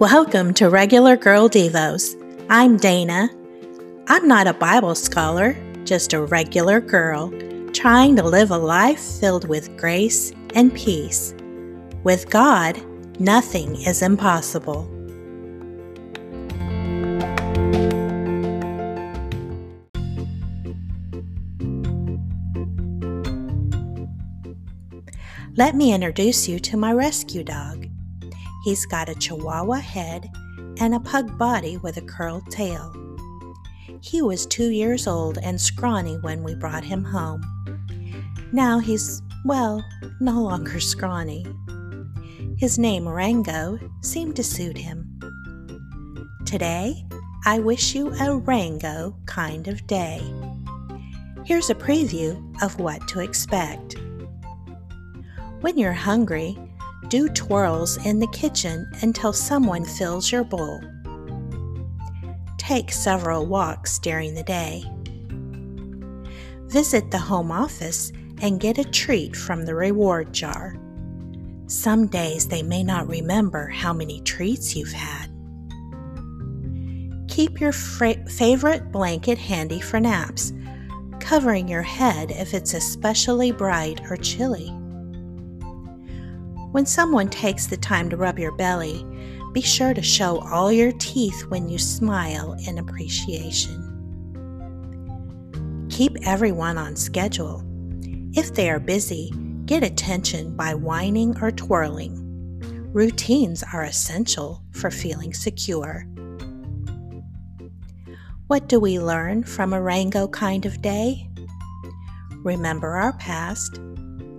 Welcome to Regular Girl Devos. I'm Dana. I'm not a Bible scholar, just a regular girl trying to live a life filled with grace and peace. With God, nothing is impossible. Let me introduce you to my rescue dog. He's got a chihuahua head and a pug body with a curled tail. He was two years old and scrawny when we brought him home. Now he's, well, no longer scrawny. His name, Rango, seemed to suit him. Today, I wish you a Rango kind of day. Here's a preview of what to expect. When you're hungry, do twirls in the kitchen until someone fills your bowl. Take several walks during the day. Visit the home office and get a treat from the reward jar. Some days they may not remember how many treats you've had. Keep your fra- favorite blanket handy for naps, covering your head if it's especially bright or chilly. When someone takes the time to rub your belly, be sure to show all your teeth when you smile in appreciation. Keep everyone on schedule. If they are busy, get attention by whining or twirling. Routines are essential for feeling secure. What do we learn from a Rango kind of day? Remember our past,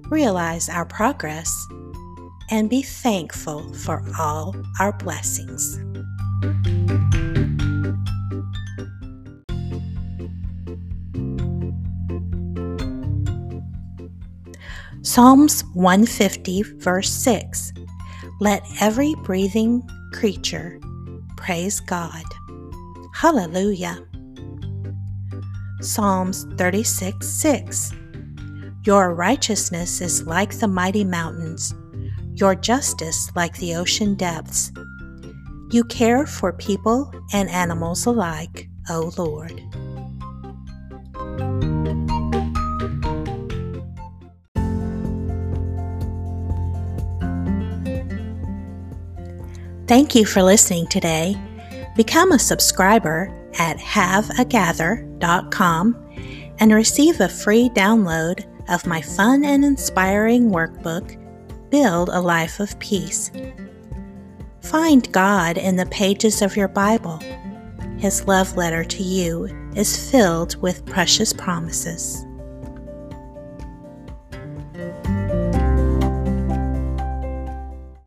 realize our progress, and be thankful for all our blessings. Psalms 150, verse 6 Let every breathing creature praise God. Hallelujah. Psalms 36, 6 Your righteousness is like the mighty mountains your justice like the ocean depths. You care for people and animals alike, O Lord. Thank you for listening today. Become a subscriber at haveagather.com and receive a free download of my fun and inspiring workbook build a life of peace. Find God in the pages of your Bible. His love letter to you is filled with precious promises.